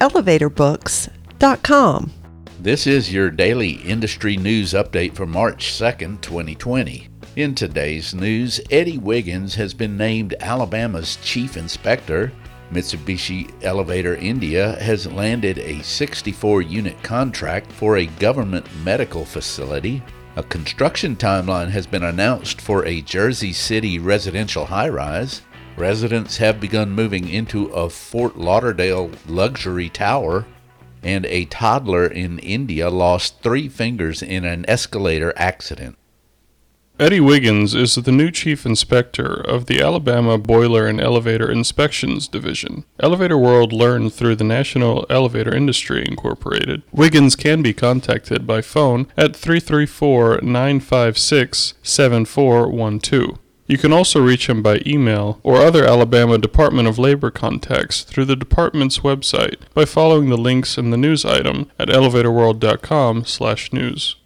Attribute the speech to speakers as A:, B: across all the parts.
A: elevatorbooks.com.
B: This is your daily industry news update for March 2nd, 2020. In today's news, Eddie Wiggins has been named Alabama's chief inspector. Mitsubishi Elevator India has landed a 64 unit contract for a government medical facility. A construction timeline has been announced for a Jersey City residential high rise. Residents have begun moving into a Fort Lauderdale luxury tower, and a toddler in India lost three fingers in an escalator accident.
C: Eddie Wiggins is the new chief inspector of the Alabama Boiler and Elevator Inspections Division. Elevator World learned through the National Elevator Industry Incorporated. Wiggins can be contacted by phone at 334 956 7412. You can also reach him by email or other Alabama Department of Labor contacts through the department's website by following the links in the news item at elevatorworld.com/news.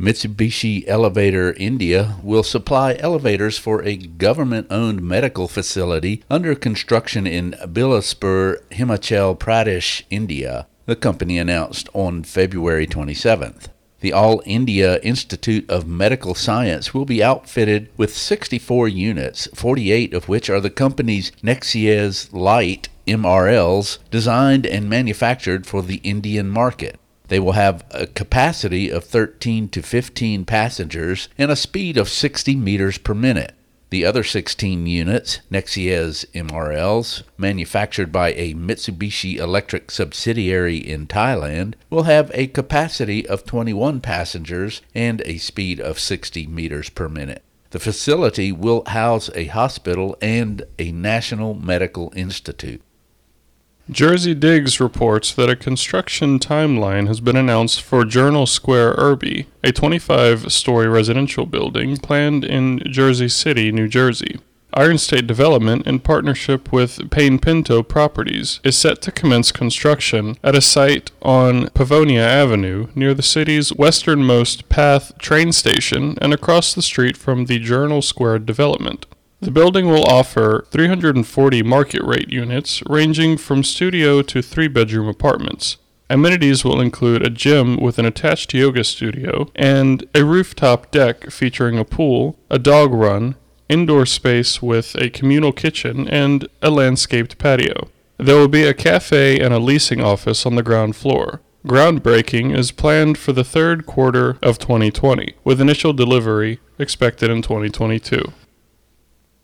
B: Mitsubishi Elevator India will supply elevators for a government owned medical facility under construction in Bilaspur, Himachal Pradesh, India, the company announced on February 27th. The All India Institute of Medical Science will be outfitted with 64 units, 48 of which are the company's Nexiez Lite MRLs, designed and manufactured for the Indian market. They will have a capacity of 13 to 15 passengers and a speed of 60 meters per minute. The other 16 units, Nexiez MRLs, manufactured by a Mitsubishi Electric subsidiary in Thailand, will have a capacity of 21 passengers and a speed of 60 meters per minute. The facility will house a hospital and a national medical institute.
C: Jersey Digs reports that a construction timeline has been announced for Journal Square Irby, a 25 story residential building planned in Jersey City, New Jersey. Iron State Development, in partnership with Panepinto Properties, is set to commence construction at a site on Pavonia Avenue near the city's westernmost path train station and across the street from the Journal Square development. The building will offer 340 market rate units ranging from studio to three bedroom apartments. Amenities will include a gym with an attached yoga studio and a rooftop deck featuring a pool, a dog run, indoor space with a communal kitchen, and a landscaped patio. There will be a cafe and a leasing office on the ground floor. Groundbreaking is planned for the third quarter of 2020, with initial delivery expected in 2022.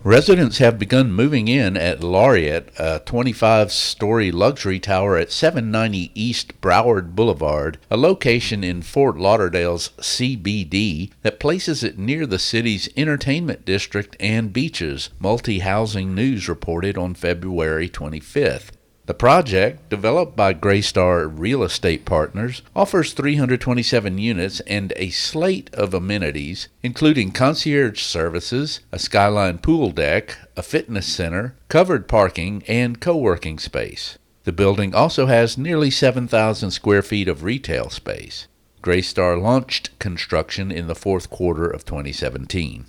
B: Residents have begun moving in at Laureate, a 25 story luxury tower at 790 East Broward Boulevard, a location in Fort Lauderdale's CBD that places it near the city's entertainment district and beaches, Multi Housing News reported on February 25th. The project, developed by Greystar Real Estate Partners, offers 327 units and a slate of amenities, including concierge services, a skyline pool deck, a fitness center, covered parking, and co working space. The building also has nearly 7,000 square feet of retail space. Greystar launched construction in the fourth quarter of 2017.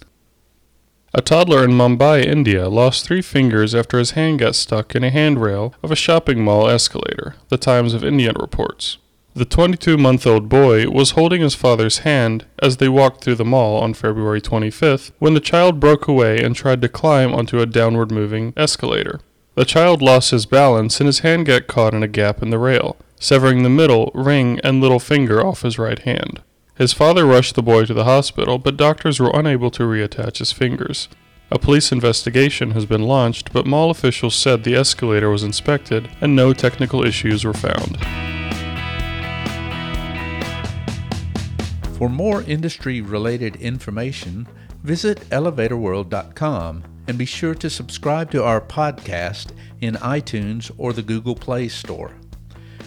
C: A toddler in Mumbai, India, lost three fingers after his hand got stuck in a handrail of a shopping mall escalator, the Times of India reports. The 22 month old boy was holding his father's hand as they walked through the mall on February 25th when the child broke away and tried to climb onto a downward moving escalator. The child lost his balance and his hand got caught in a gap in the rail, severing the middle, ring, and little finger off his right hand. His father rushed the boy to the hospital, but doctors were unable to reattach his fingers. A police investigation has been launched, but mall officials said the escalator was inspected and no technical issues were found.
B: For more industry related information, visit elevatorworld.com and be sure to subscribe to our podcast in iTunes or the Google Play Store.